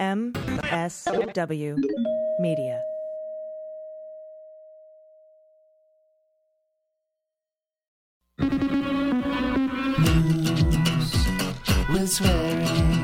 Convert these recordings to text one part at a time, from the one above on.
MSW Media. With swearing.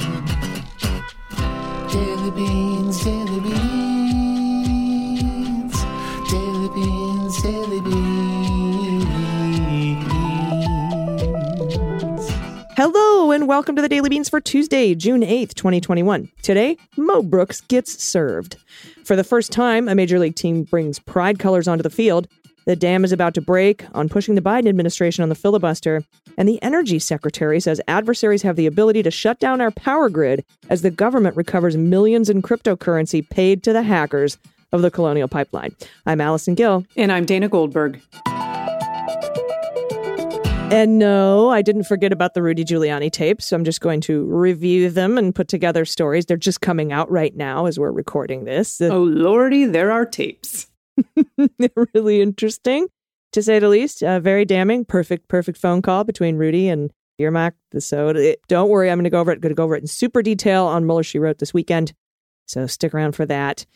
Welcome to the Daily Beans for Tuesday, June 8th, 2021. Today, Mo Brooks gets served. For the first time, a major league team brings pride colors onto the field. The dam is about to break on pushing the Biden administration on the filibuster, and the energy secretary says adversaries have the ability to shut down our power grid as the government recovers millions in cryptocurrency paid to the hackers of the Colonial Pipeline. I'm Allison Gill. And I'm Dana Goldberg. And no, I didn't forget about the Rudy Giuliani tapes. So I'm just going to review them and put together stories. They're just coming out right now as we're recording this. Oh, Lordy, there are tapes. They're really interesting, to say the least. Uh, very damning. Perfect, perfect phone call between Rudy and Yermak. So it, don't worry, I'm going to go over it. Going to go over it in super detail on Mueller She Wrote this weekend. So stick around for that.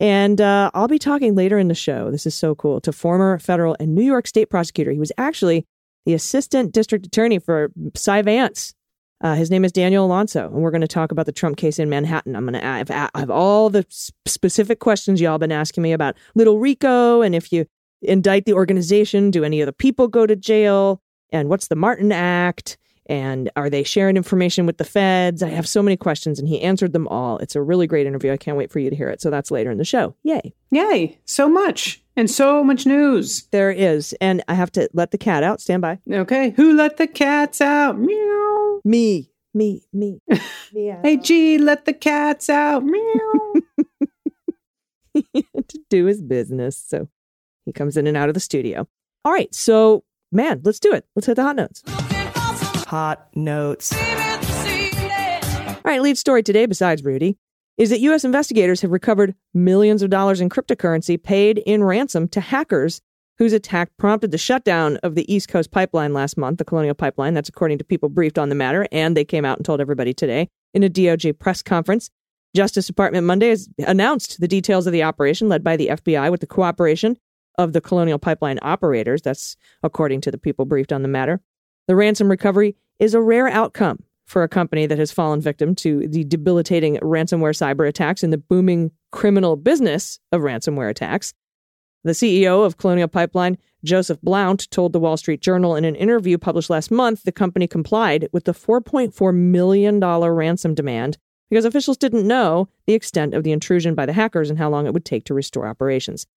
And uh, I'll be talking later in the show. This is so cool to former federal and New York State prosecutor. He was actually the assistant district attorney for Cy Vance. Uh, his name is Daniel Alonso, and we're going to talk about the Trump case in Manhattan. I'm going to have, have all the specific questions y'all been asking me about Little Rico, and if you indict the organization, do any of the people go to jail? And what's the Martin Act? And are they sharing information with the feds? I have so many questions, and he answered them all. It's a really great interview. I can't wait for you to hear it. So that's later in the show. Yay. Yay, so much. And so much news. There is. And I have to let the cat out. Stand by. Okay, who let the cats out? Meow. Me, me, me. Meow. Hey, G, let the cats out. Meow. to do his business. So he comes in and out of the studio. All right. So, man, let's do it. Let's hit the hot notes. Hot notes. All right. Lead story today, besides Rudy, is that U.S. investigators have recovered millions of dollars in cryptocurrency paid in ransom to hackers whose attack prompted the shutdown of the East Coast pipeline last month, the Colonial Pipeline. That's according to people briefed on the matter. And they came out and told everybody today in a DOJ press conference. Justice Department Monday has announced the details of the operation led by the FBI with the cooperation of the Colonial Pipeline operators. That's according to the people briefed on the matter. The ransom recovery is a rare outcome for a company that has fallen victim to the debilitating ransomware cyber attacks in the booming criminal business of ransomware attacks. The CEO of Colonial Pipeline, Joseph Blount, told the Wall Street Journal in an interview published last month the company complied with the $4.4 million ransom demand because officials didn't know the extent of the intrusion by the hackers and how long it would take to restore operations.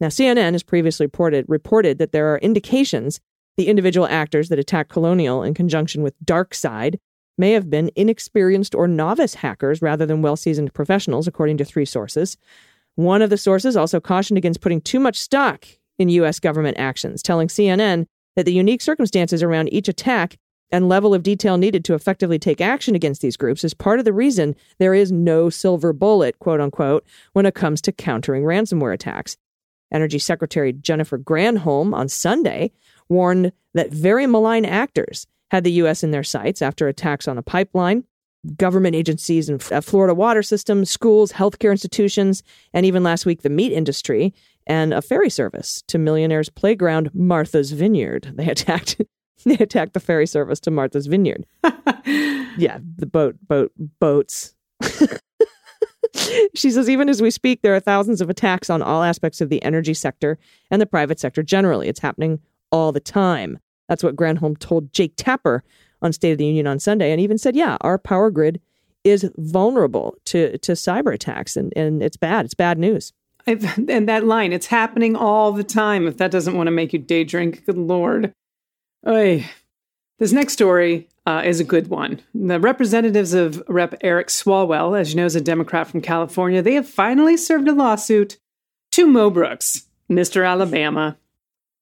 Now, CNN has previously reported, reported that there are indications the individual actors that attacked Colonial in conjunction with DarkSide may have been inexperienced or novice hackers rather than well seasoned professionals, according to three sources. One of the sources also cautioned against putting too much stock in U.S. government actions, telling CNN that the unique circumstances around each attack and level of detail needed to effectively take action against these groups is part of the reason there is no silver bullet, quote unquote, when it comes to countering ransomware attacks. Energy Secretary Jennifer Granholm on Sunday warned that very malign actors had the U.S. in their sights after attacks on a pipeline, government agencies and uh, Florida water systems, schools, healthcare institutions, and even last week, the meat industry and a ferry service to millionaires' playground, Martha's Vineyard. They attacked. They attacked the ferry service to Martha's Vineyard. yeah, the boat, boat, boats. she says, even as we speak, there are thousands of attacks on all aspects of the energy sector and the private sector generally. It's happening all the time. That's what Granholm told Jake Tapper on State of the Union on Sunday, and even said, yeah, our power grid is vulnerable to, to cyber attacks, and, and it's bad. It's bad news. And that line, it's happening all the time. If that doesn't want to make you day drink, good Lord. Oy. This next story uh, is a good one. The representatives of Rep. Eric Swalwell, as you know, is a Democrat from California, they have finally served a lawsuit to Mo Brooks, Mr. Alabama,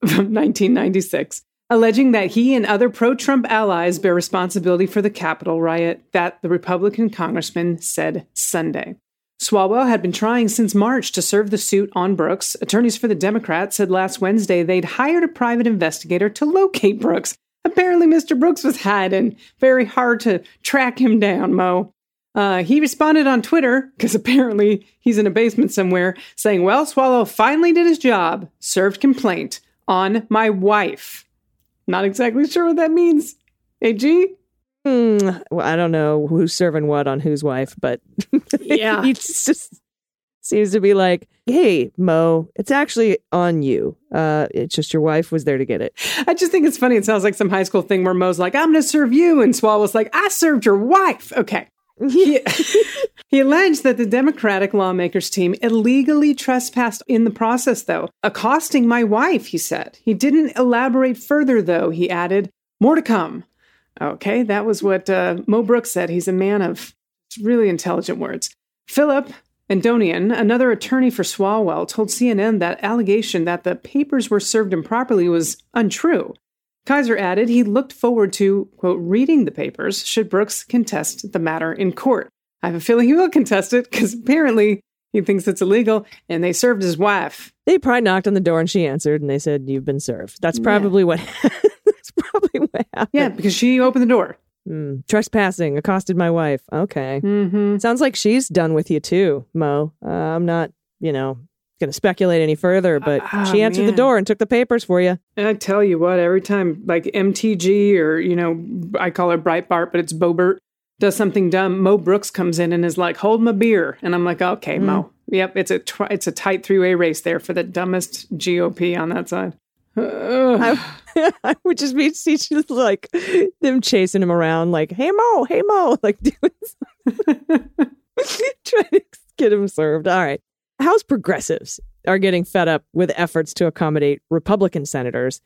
from 1996, alleging that he and other pro Trump allies bear responsibility for the Capitol riot that the Republican congressman said Sunday. Swalwell had been trying since March to serve the suit on Brooks. Attorneys for the Democrats said last Wednesday they'd hired a private investigator to locate Brooks. Apparently, Mr. Brooks was hiding. Very hard to track him down, Mo. Uh, he responded on Twitter, because apparently he's in a basement somewhere, saying, Well, Swallow finally did his job, served complaint on my wife. Not exactly sure what that means. AG? Hmm, well, I don't know who's serving what on whose wife, but Yeah. he just seems to be like, "Hey, Mo, it's actually on you. Uh, it's just your wife was there to get it." I just think it's funny. It sounds like some high school thing where Mo's like, I'm going to serve you. And Swalwell's like, I served your wife. Okay. He, he alleged that the Democratic lawmakers team illegally trespassed in the process, though, accosting my wife, he said. He didn't elaborate further, though. He added, More to come. Okay, that was what uh, Mo Brooks said. He's a man of really intelligent words. Philip Andonian, another attorney for Swalwell, told CNN that allegation that the papers were served improperly was untrue. Kaiser added he looked forward to, quote, reading the papers should Brooks contest the matter in court. I have a feeling he will contest it because apparently he thinks it's illegal and they served his wife. They probably knocked on the door and she answered, and they said, "You've been served." That's probably what. that's probably what happened. Yeah, because she opened the door. Hmm. trespassing, accosted my wife. Okay, Mm-hmm. sounds like she's done with you too, Mo. Uh, I'm not, you know, going to speculate any further, but Ah, she answered the door and took the papers for you. And I tell you what, every time like MTG or, you know, I call her Breitbart, but it's Boebert, does something dumb, Mo Brooks comes in and is like, hold my beer. And I'm like, okay, Mo. Yep, it's a tr- it's a tight three way race there for the dumbest GOP on that side. I would just be see just like them chasing him around, like, "Hey Mo, hey Mo," like doing trying to get him served. All right, House progressives are getting fed up with efforts to accommodate Republican senators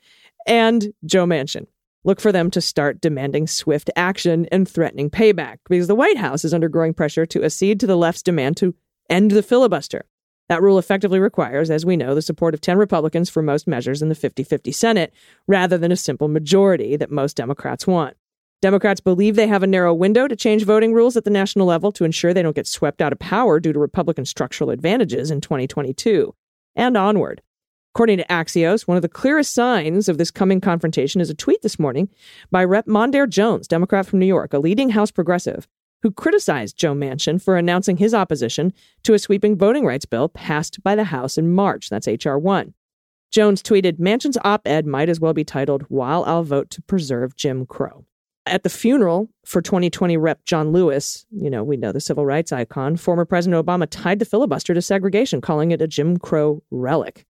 and Joe Manchin. Look for them to start demanding swift action and threatening payback because the White House is under growing pressure to accede to the left's demand to end the filibuster. That rule effectively requires, as we know, the support of 10 Republicans for most measures in the 50 50 Senate, rather than a simple majority that most Democrats want. Democrats believe they have a narrow window to change voting rules at the national level to ensure they don't get swept out of power due to Republican structural advantages in 2022 and onward. According to Axios, one of the clearest signs of this coming confrontation is a tweet this morning by Rep. Mondaire Jones, Democrat from New York, a leading House progressive, who criticized Joe Manchin for announcing his opposition to a sweeping voting rights bill passed by the House in March. That's H.R. 1. Jones tweeted, Manchin's op ed might as well be titled, While I'll Vote to Preserve Jim Crow. At the funeral for 2020 Rep. John Lewis, you know, we know the civil rights icon, former President Obama tied the filibuster to segregation, calling it a Jim Crow relic.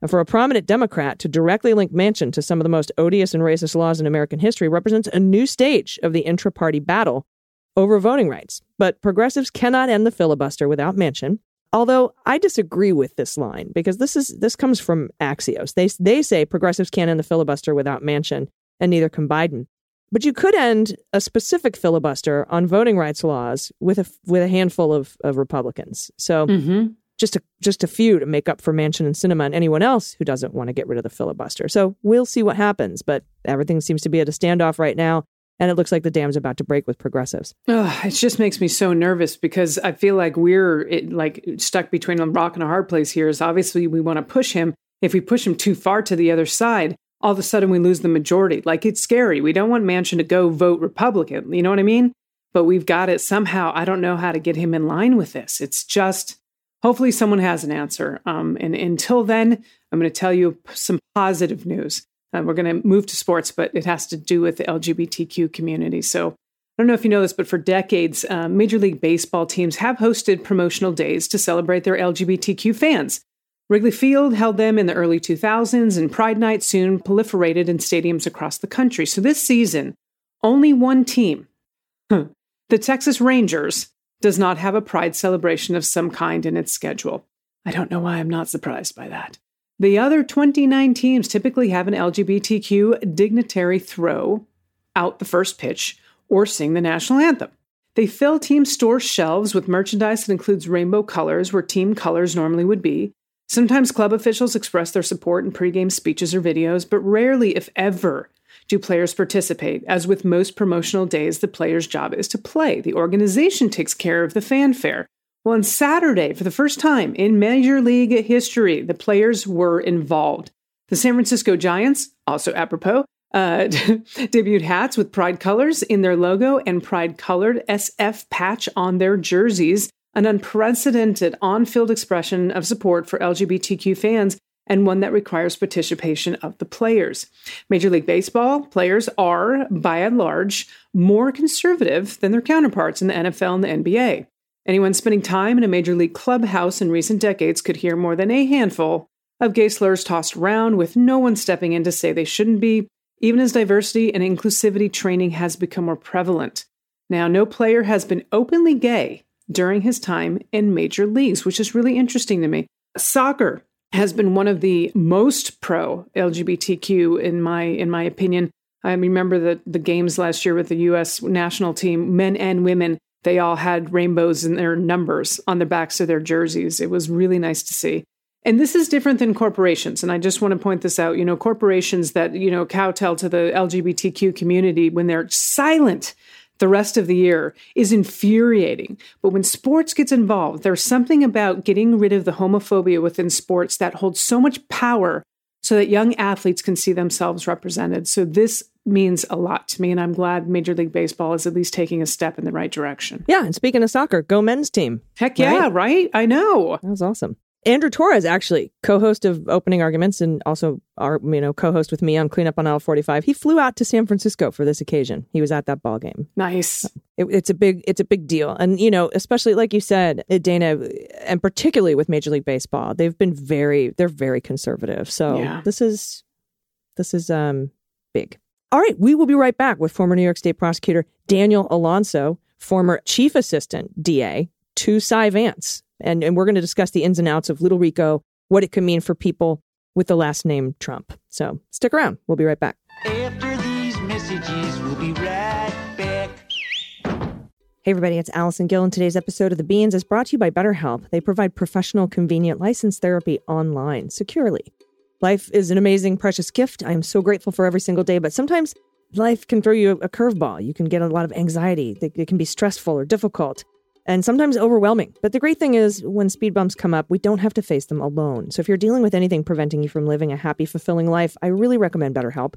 And for a prominent Democrat to directly link Manchin to some of the most odious and racist laws in American history represents a new stage of the intra party battle over voting rights. But progressives cannot end the filibuster without Manchin. Although I disagree with this line because this is this comes from Axios. They they say progressives can't end the filibuster without Manchin, and neither can Biden. But you could end a specific filibuster on voting rights laws with a with a handful of, of Republicans. So mm-hmm. just a just a few to make up for Manchin and Sinema and anyone else who doesn't want to get rid of the filibuster. So we'll see what happens. But everything seems to be at a standoff right now, and it looks like the dam's about to break with progressives. Ugh, it just makes me so nervous because I feel like we're it, like stuck between a rock and a hard place here. Is obviously we want to push him. If we push him too far to the other side, all of a sudden we lose the majority. Like it's scary. We don't want Manchin to go vote Republican. You know what I mean? But we've got it somehow. I don't know how to get him in line with this. It's just hopefully someone has an answer. Um, and until then, I'm going to tell you some positive news. Uh, we're going to move to sports, but it has to do with the LGBTQ community. So I don't know if you know this, but for decades, uh, Major League Baseball teams have hosted promotional days to celebrate their LGBTQ fans. Wrigley Field held them in the early 2000s, and Pride Night soon proliferated in stadiums across the country. So this season, only one team, the Texas Rangers, does not have a Pride celebration of some kind in its schedule. I don't know why I'm not surprised by that. The other 29 teams typically have an LGBTQ dignitary throw out the first pitch or sing the national anthem. They fill team store shelves with merchandise that includes rainbow colors where team colors normally would be. Sometimes club officials express their support in pregame speeches or videos, but rarely, if ever, do players participate. As with most promotional days, the player's job is to play. The organization takes care of the fanfare. Well, on Saturday, for the first time in Major League history, the players were involved. The San Francisco Giants, also apropos, uh, debuted hats with pride colors in their logo and pride colored SF patch on their jerseys, an unprecedented on field expression of support for LGBTQ fans and one that requires participation of the players. Major League Baseball players are, by and large, more conservative than their counterparts in the NFL and the NBA. Anyone spending time in a major league clubhouse in recent decades could hear more than a handful of gay slurs tossed around with no one stepping in to say they shouldn't be, even as diversity and inclusivity training has become more prevalent. Now, no player has been openly gay during his time in major leagues, which is really interesting to me. Soccer has been one of the most pro LGBTQ in my in my opinion. I remember the the games last year with the US national team, men and women, they all had rainbows in their numbers on the backs of their jerseys. It was really nice to see. And this is different than corporations. And I just want to point this out. You know, corporations that, you know, kowtow to the LGBTQ community when they're silent the rest of the year is infuriating. But when sports gets involved, there's something about getting rid of the homophobia within sports that holds so much power so that young athletes can see themselves represented. So this means a lot to me, and I'm glad Major League Baseball is at least taking a step in the right direction. Yeah, and speaking of soccer, go men's team. Heck yeah, right? right? I know. That was awesome. Andrew Torrez, actually co-host of Opening Arguments and also our you know co-host with me on Cleanup on Aisle 45. He flew out to San Francisco for this occasion. He was at that ball game. Nice. It, it's a big it's a big deal, and you know especially like you said, uh, Dana, and particularly with Major League Baseball, they've been very they're very conservative. So Yeah. this is this is um big. All right, we will be right back with former New York State prosecutor Daniel Alonso, former chief assistant DA to Cy Vance. And, and we're going to discuss the ins and outs of Little Rico, what it could mean for people with the last name Trump. So stick around. We'll be right back. After these messages, we'll be right back. Hey, everybody, it's Allison Gill, and today's episode of The Beans is brought to you by BetterHelp. They provide professional, convenient, licensed therapy online, securely. Life is an amazing, precious gift. I am so grateful for every single day, but sometimes life can throw you a curveball. You can get a lot of anxiety, It- it can be stressful or difficult, and sometimes overwhelming. But the great thing is, when speed bumps come up, we don't have to face them alone. So if you're dealing with anything preventing you from living a happy, fulfilling life, I really recommend BetterHelp.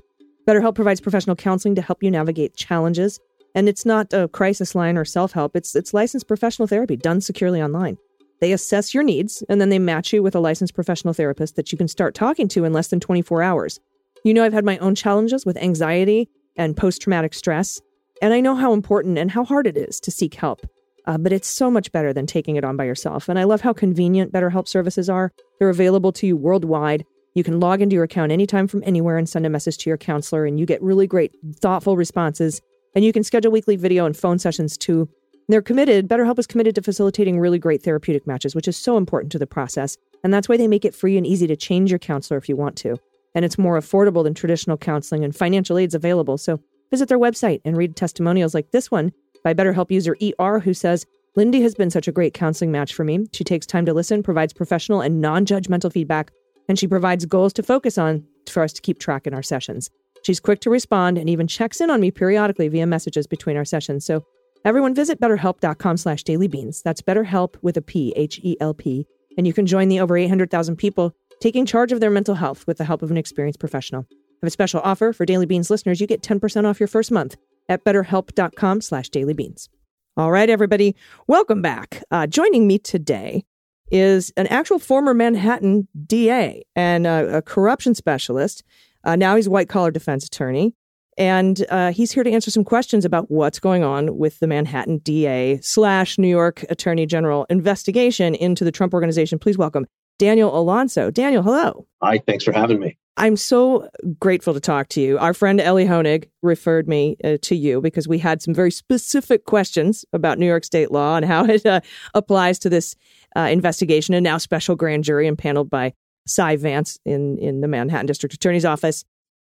BetterHelp provides professional counseling to help you navigate challenges. And it's not a crisis line or self help, it's, it's licensed professional therapy done securely online. They assess your needs and then they match you with a licensed professional therapist that you can start talking to in less than 24 hours. You know, I've had my own challenges with anxiety and post traumatic stress, and I know how important and how hard it is to seek help. Uh, but it's so much better than taking it on by yourself. And I love how convenient BetterHelp services are. They're available to you worldwide. You can log into your account anytime from anywhere and send a message to your counselor, and you get really great, thoughtful responses. And you can schedule weekly video and phone sessions too. They're committed, BetterHelp is committed to facilitating really great therapeutic matches, which is so important to the process. And that's why they make it free and easy to change your counselor if you want to. And it's more affordable than traditional counseling, and financial aid's available. So visit their website and read testimonials like this one by BetterHelp user ER, who says, Lindy has been such a great counseling match for me. She takes time to listen, provides professional and non judgmental feedback, and she provides goals to focus on for us to keep track in our sessions. She's quick to respond and even checks in on me periodically via messages between our sessions. So everyone visit betterhelp.com slash dailybeans. That's betterhelp with a P, H E L P. And you can join the over 800,000 people taking charge of their mental health with the help of an experienced professional. I have a special offer for Daily Beans listeners. You get 10% off your first month at betterhelp.com slash dailybeans. All right, everybody, welcome back. Uh, joining me today is an actual former Manhattan DA and a, a corruption specialist. Uh, now he's a white collar defense attorney. And uh, he's here to answer some questions about what's going on with the Manhattan DA slash New York Attorney General investigation into the Trump organization. Please welcome Daniel Alonso. Daniel, hello. Hi, thanks for having me. I'm so grateful to talk to you. Our friend Ellie Honig referred me uh, to you because we had some very specific questions about New York state law and how it uh, applies to this uh, investigation and now special grand jury impaneled by Cy Vance in, in the Manhattan District Attorney's Office.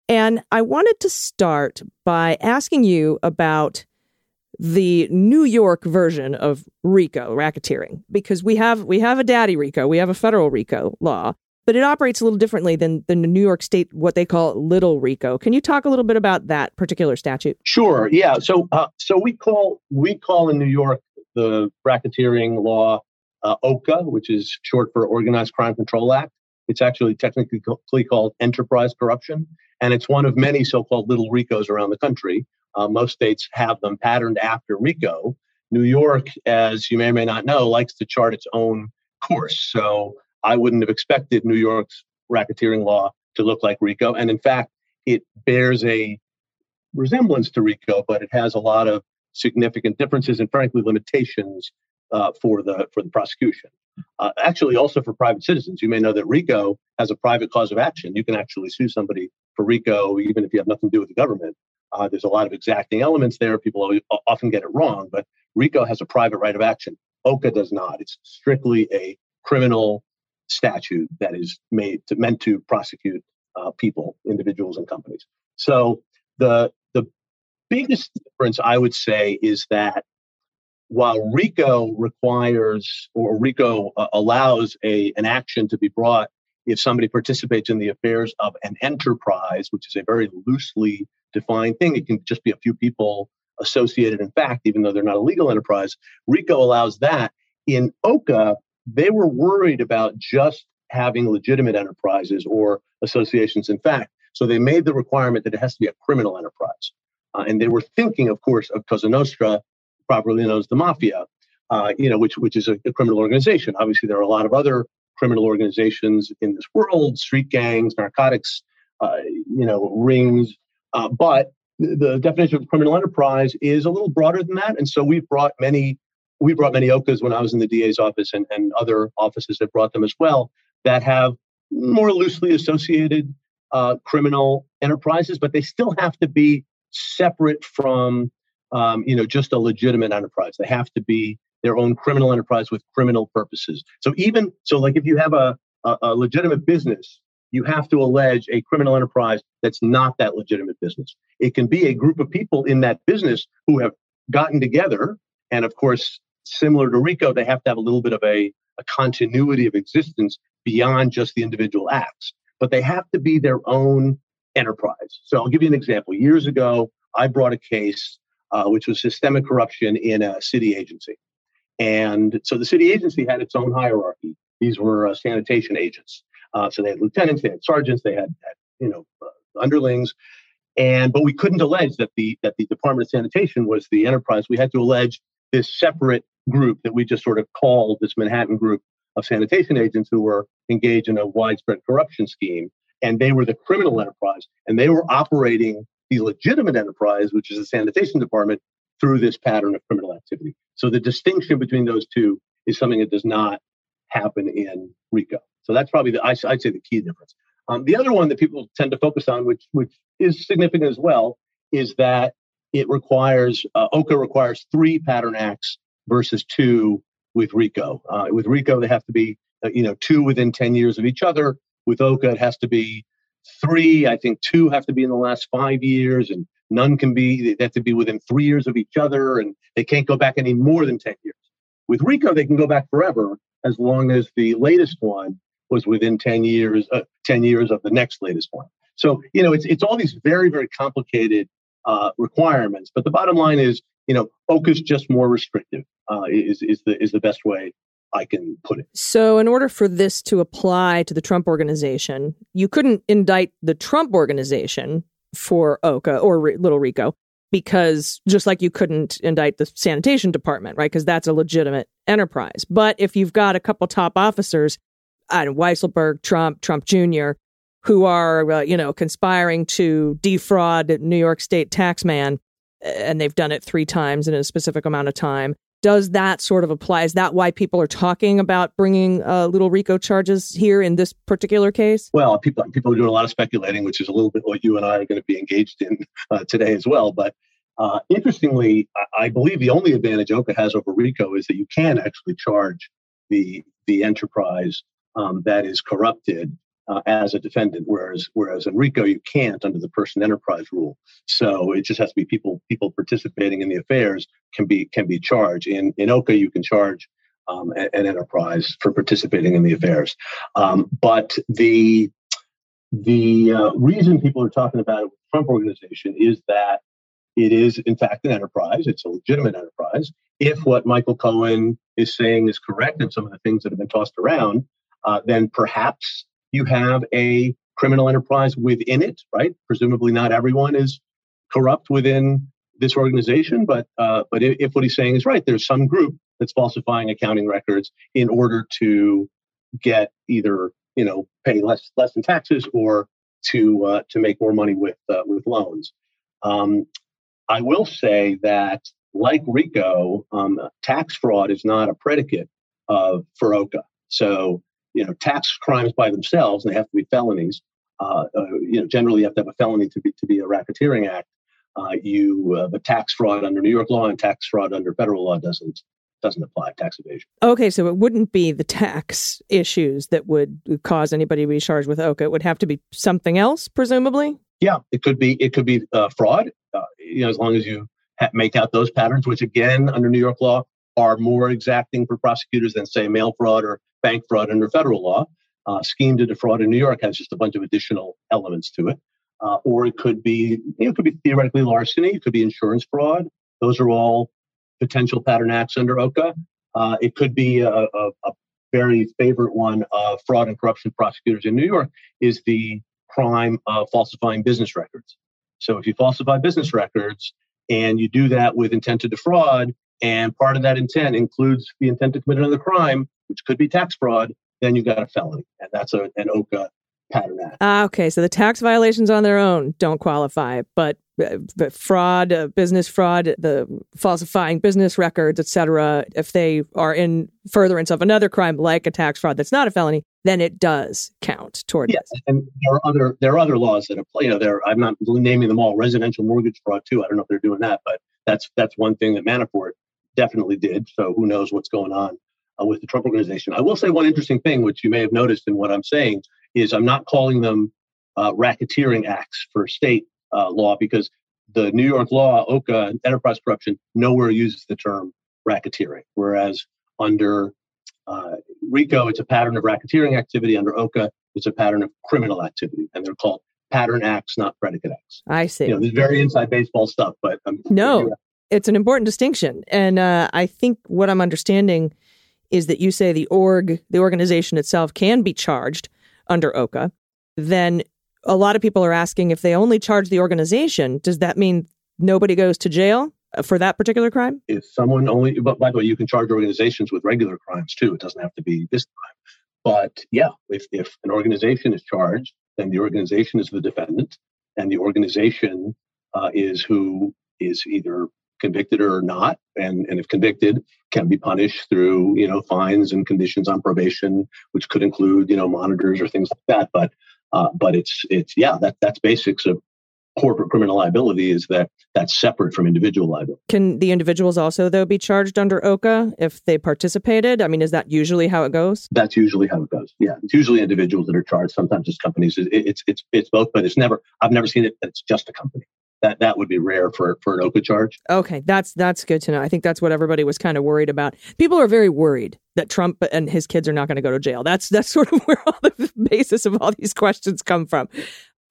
And I wanted to start by asking you about the New York version of RICO racketeering because we have we have a daddy RICO, we have a federal RICO law, but it operates a little differently than, the New York State what they call Little RICO. Can you talk a little bit about that particular statute? Sure. Yeah. So, uh, so we call we call in New York the racketeering law uh, OCA, which is short for Organized Crime Control Act. It's actually technically called enterprise corruption, and it's one of many so-called little RICOs around the country. Uh, most states have them patterned after RICO. New York, as you may or may not know, likes to chart its own course. So I wouldn't have expected New York's racketeering law to look like RICO, and in fact, it bears a resemblance to RICO, but it has a lot of significant differences and frankly limitations uh, for the for the prosecution. Uh, actually, also for private citizens, you may know that RICO has a private cause of action. You can actually sue somebody for RICO even if you have nothing to do with the government. Uh, there's a lot of exacting elements there. People often get it wrong, but RICO has a private right of action. OCA does not. It's strictly a criminal statute that is made to, meant to prosecute uh, people, individuals, and companies. So the the biggest difference I would say is that while RICO requires or RICO uh, allows a an action to be brought if somebody participates in the affairs of an enterprise, which is a very loosely defined thing, it can just be a few people associated in fact, even though they're not a legal enterprise. RICO allows that. In OCA, they were worried about just having legitimate enterprises or associations in fact. So they made the requirement that it has to be a criminal enterprise. Uh, and they were thinking, of course, of Cosa Nostra, properly known as the mafia, uh, you know, which which is a, a, criminal organization. Obviously, there are a lot of other criminal organizations in this world: street gangs, narcotics, uh, you know, rings. Uh, but the, definition of criminal enterprise is a little broader than that, and so we've brought many. We brought many OCAs when I was in the DA's office, and, and other offices have brought them as well that have more loosely associated uh, criminal enterprises, but they still have to be separate from um, you know, just a legitimate enterprise. They have to be their own criminal enterprise with criminal purposes. So even so, like if you have a, a, a legitimate business, you have to allege a criminal enterprise that's not that legitimate business. It can be a group of people in that business who have gotten together, and of course, similar to RICO, they have to have a little bit of a, a continuity of existence beyond just the individual acts. But they have to be their own enterprise. So I'll give you an example. Years ago, I brought a case uh, which was systemic corruption in a city agency. And so the city agency had its own hierarchy. These were uh, sanitation agents. Uh, so they had lieutenants, they had sergeants, they had, had you know uh, underlings, and but we couldn't allege that the that the Department of Sanitation was the enterprise. We had to allege this separate group that we just sort of called this Manhattan group of sanitation agents who were engaged in a widespread corruption scheme, and they were the criminal enterprise, and they were operating the legitimate enterprise, which is the sanitation department, through this pattern of criminal activity. So the distinction between those two is something that does not happen in RICO. So that's probably the I'd say the key difference. Um, the other one that people tend to focus on, which which is significant as well, is that it requires uh, OCA requires three pattern acts versus two with RICO. Uh, with RICO, they have to be uh, you know two within ten years of each other. With OCA, it has to be three. I think two have to be in the last five years, and none can be. They have to be within three years of each other, and they can't go back any more than ten years. With RICO, they can go back forever as long as the latest one was within ten years. Uh, ten years of the next latest one. So you know, it's it's all these very very complicated uh, requirements. But the bottom line is, you know, OCA's just more restrictive. Uh, is is the is the best way I can put it. So, in order for this to apply to the Trump organization, you couldn't indict the Trump organization for OCA or Little Rico because just like you couldn't indict the sanitation department, right? Because that's a legitimate enterprise. But if you've got a couple top officers, I Weisselberg, Trump, Trump Jr., who are, uh, you know, conspiring to defraud New York State taxman, and they've done it three times in a specific amount of time, does that sort of apply? Is that why people are talking about bringing uh, little RICO charges here in this particular case? Well, people people are doing a lot of speculating, which is a little bit what you and I are going to be engaged in uh, today as well. But uh, interestingly, I, believe the only advantage OCA has over RICO is that you can actually charge the the enterprise um, that is corrupted uh, as a defendant, whereas whereas in RICO you can't under the person enterprise rule. So it just has to be people people participating in the affairs can be can be charged. In in OCA you can charge um, an, enterprise for participating in the affairs. Um, but the the uh, reason people are talking about it with Trump organization is that it is in fact an enterprise. It's a legitimate enterprise. If what Michael Cohen is saying is correct and some of the things that have been tossed around, uh, then perhaps you have a criminal enterprise within it, right? Presumably, not everyone is corrupt within this organization, but uh, but if, what he's saying is right, there's some group that's falsifying accounting records in order to get either you know pay less less in taxes or to uh, to make more money with uh, with loans. Um, I will say that, like RICO, um, tax fraud is not a predicate of FAROCA. So you know, tax crimes by themselves, they have to be felonies. Uh, uh, you know, generally you have to have a felony to be to be a racketeering act. Uh, you, uh, but tax fraud under New York law and tax fraud under federal law doesn't doesn't apply. Tax evasion. Okay, so it wouldn't be the tax issues that would cause anybody to be charged with OCA. It would have to be something else, presumably. Yeah, it could be. It could be uh, fraud. Uh, you know, as long as you ha- make out those patterns, which again under New York law are more exacting for prosecutors than say mail fraud or bank fraud under federal law. Uh, scheme to defraud in New York has just a bunch of additional elements to it. Uh, or it could be, you know, it could be theoretically larceny. It could be insurance fraud. Those are all potential pattern acts under OCA. Uh, it could be a, a, a, very favorite one of fraud and corruption prosecutors in New York is the crime of falsifying business records. So if you falsify business records and you do that with intent to defraud, and part of that intent includes the intent to commit another crime, which could be tax fraud, then you've got a felony, and that's a, an OCA pattern act. Ah, okay. So the tax violations on their own don't qualify, but, uh, but fraud, uh, business fraud, the falsifying business records, etc. If they are in furtherance of another crime like a tax fraud that's not a felony, then it does count toward yes, and there are other there are other laws that apply. You know, there I'm not naming them all. Residential mortgage fraud too. I don't know if they're doing that, but that's that's one thing that Manafort definitely did. So who knows what's going on uh, with the Trump organization? I will say one interesting thing, which you may have noticed in what I'm saying, is I'm not calling them uh, racketeering acts for state uh, law because the New York law, OCA, enterprise corruption, nowhere uses the term racketeering. Whereas under uh, RICO, it's a pattern of racketeering activity. Under OCA, it's a pattern of criminal activity, and they're called pattern acts, not predicate acts. I see. You know, this very inside baseball stuff, but um, no, it's an important distinction, and uh, I think what I'm understanding is that you say the org, the organization itself, can be charged under OCA, then a lot of people are asking if they only charge the organization, does that mean nobody goes to jail for that particular crime? If someone only, but by the way, you can charge organizations with regular crimes too. It doesn't have to be this crime. But yeah, if, if an organization is charged, then the organization is the defendant, and the organization uh, is who is either convicted or not, and, and if convicted, can be punished through you know fines and conditions on probation, which could include you know monitors or things like that. But uh, but it's it's yeah that that's basics of corporate criminal liability is that that's separate from individual liability. Can the individuals also though be charged under OCA if they participated? I mean, is that usually how it goes? That's usually how it goes. Yeah, it's usually individuals that are charged. Sometimes it's companies. It, it's it's it's both, but it's never. I've never seen it. It's just a company that that would be rare for for an OCA charge. Okay, that's that's good to know. I think that's what everybody was kind of worried about. People are very worried that Trump and his kids are not going to go to jail. That's that's sort of where all the basis of all these questions come from.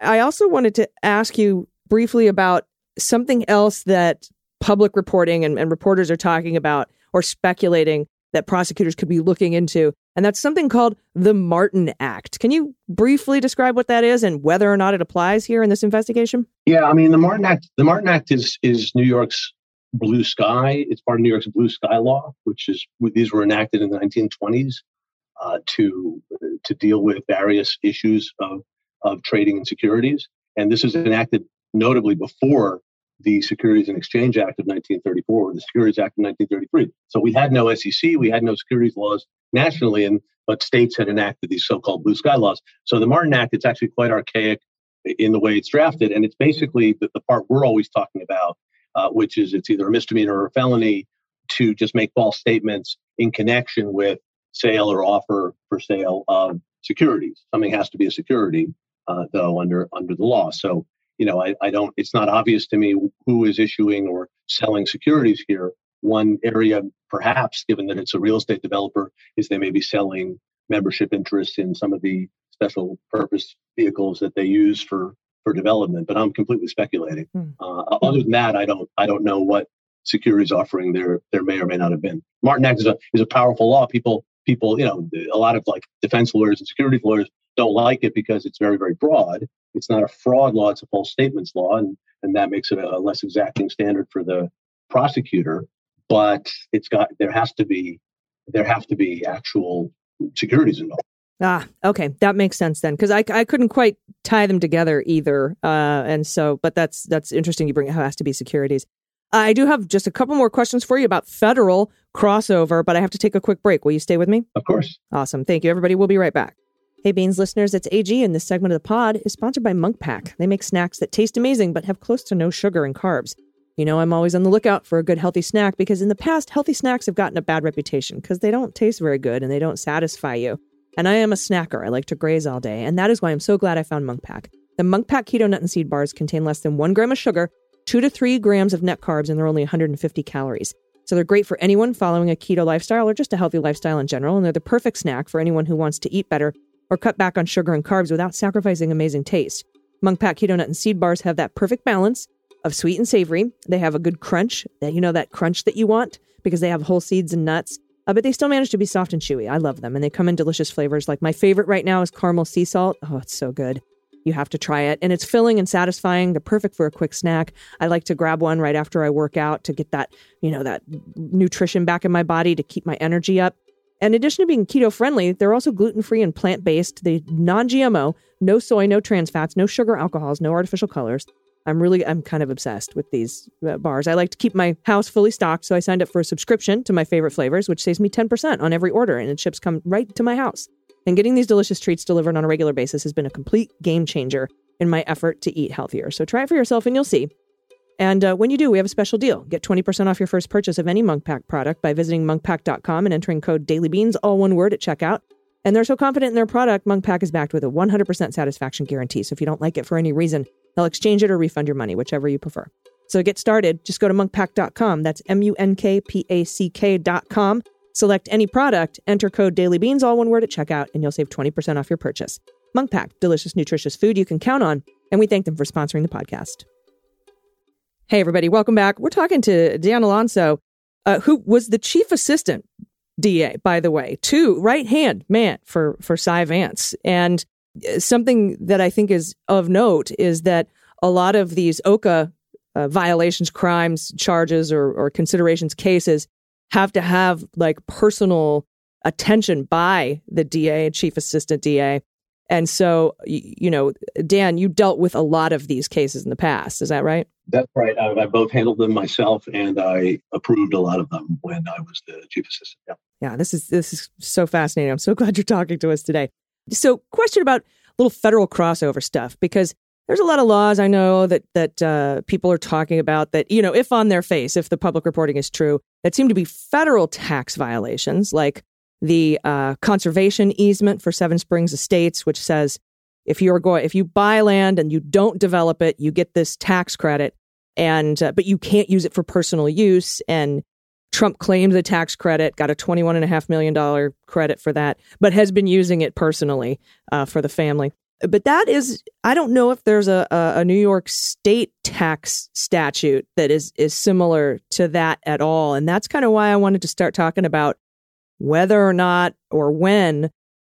I also wanted to ask you briefly about something else that public reporting and, and reporters are talking about or speculating that prosecutors could be looking into, and that's something called the Martin Act. Can you briefly describe what that is and whether or not it applies here in this investigation? Yeah, I mean the Martin Act. The Martin Act is is New York's blue sky. It's part of New York's blue sky law, which is these were enacted in the 1920s uh, to to deal with various issues of of trading and securities. And this is enacted notably before the Securities and Exchange Act of 1934, or the Securities Act of 1933. So we had no SEC, we had no securities laws nationally, and but states had enacted these so-called blue sky laws. So the Martin Act, it's actually quite archaic in the way it's drafted, and it's basically the, the part we're always talking about, uh, which is it's either a misdemeanor or a felony to just make false statements in connection with sale or offer for sale of securities. Something has to be a security, uh, though, under under the law. So you know, I, I don't, it's not obvious to me who is issuing or selling securities here. One area, perhaps, given that it's a real estate developer, is they may be selling membership interests in some of the special purpose vehicles that they use for for development. But I'm completely speculating. Hmm. Uh, other than that, I don't I don't know what securities offering there there may or may not have been. Martin Act is a is a powerful law. People people, you know, a lot of like defense lawyers and security lawyers don't like it because it's very, very broad. It's not a fraud law; it's a false statements law, and and that makes it a, a less exacting standard for the prosecutor. But it's got there has to be there have to be actual securities involved. Ah, okay, that makes sense then, because I, I couldn't quite tie them together either, uh, and so but that's that's interesting. You bring it has to be securities. I do have just a couple more questions for you about federal crossover, but I have to take a quick break. Will you stay with me? Of course. Awesome. Thank you, everybody. We'll be right back. Hey, Beans listeners, it's AG, and this segment of the pod is sponsored by Munk Pack. They make snacks that taste amazing but have close to no sugar and carbs. You know, I'm always on the lookout for a good healthy snack because in the past, healthy snacks have gotten a bad reputation because they don't taste very good and they don't satisfy you. And I am a snacker. I like to graze all day, and that is why I'm so glad I found Munk Pack. The Munk Pack Keto Nut and Seed Bars contain less than one gram of sugar two to three grams of net carbs, and they're only 150 calories. So they're great for anyone following a keto lifestyle or just a healthy lifestyle in general, and they're the perfect snack for anyone who wants to eat better or cut back on sugar and carbs without sacrificing amazing taste. Munk Pack Keto Nut and Seed Bars have that perfect balance of sweet and savory. They have a good crunch, that you know that crunch that you want because they have whole seeds and nuts. Uh, but they still manage to be soft and chewy. I love them, and they come in delicious flavors. Like my favorite right now is caramel sea salt. Oh, it's so good. You have to try it. And it's filling and satisfying. They're perfect for a quick snack. I like to grab one right after I work out to get that, you know, that nutrition back in my body to keep my energy up. In addition to being keto friendly, they're also gluten free and plant based. They non GMO, no soy, no trans fats, no sugar alcohols, no artificial colors. I'm really, I'm kind of obsessed with these uh, bars. I like to keep my house fully stocked, so I signed up for a subscription to my favorite flavors, which saves me 10% on every order, and it ships come right to my house. And getting these delicious treats delivered on a regular basis has been a complete game changer in my effort to eat healthier. So try it for yourself and you'll see. And uh, when you do, we have a special deal. Get 20% off your first purchase of any Munk Pack product by visiting munkpack.com and entering code dailybeans, all one word, at checkout. And they're so confident in their product, Munk Pack is backed with a 100% satisfaction guarantee. So if you don't like it for any reason, they'll exchange it or refund your money, whichever you prefer. So get started, just go to munkpack.com. That's M U N K P A C K.com Select any product, enter code dailybeans, all one word at checkout, and you'll save 20% off your purchase. Munk Pack, delicious, nutritious food you can count on, and we thank them for sponsoring the podcast. Hey, everybody, welcome back. We're talking to Dan Alonso, uh, who was the chief assistant DA, by the way, to right hand man for, for Cy Vance. And uh, something that I think is of note is that a lot of these OCA uh, violations, crimes, charges, or, or considerations cases have to have like personal attention by the DA, chief assistant DA. And so, you know, Dan, you dealt with a lot of these cases in the past. Is that right? That's right. I, I both handled them myself and I approved a lot of them when I was the chief assistant. Yeah. Yeah. This is this is so fascinating. I'm so glad you're talking to us today. So, question about little federal crossover stuff because there's a lot of laws I know that that uh, people are talking about that you know, if on their face, if the public reporting is true, that seem to be federal tax violations, like the uh, conservation easement for Seven Springs Estates, which says if you're going if you buy land and you don't develop it, you get this tax credit, and uh, but you can't use it for personal use. And Trump claimed the tax credit, got a twenty-one and a half million dollar credit for that, but has been using it personally uh, for the family but that is i don't know if there's a, a, new york state tax statute that is is similar to that at all. And that's kind of why i wanted to start talking about whether or not or when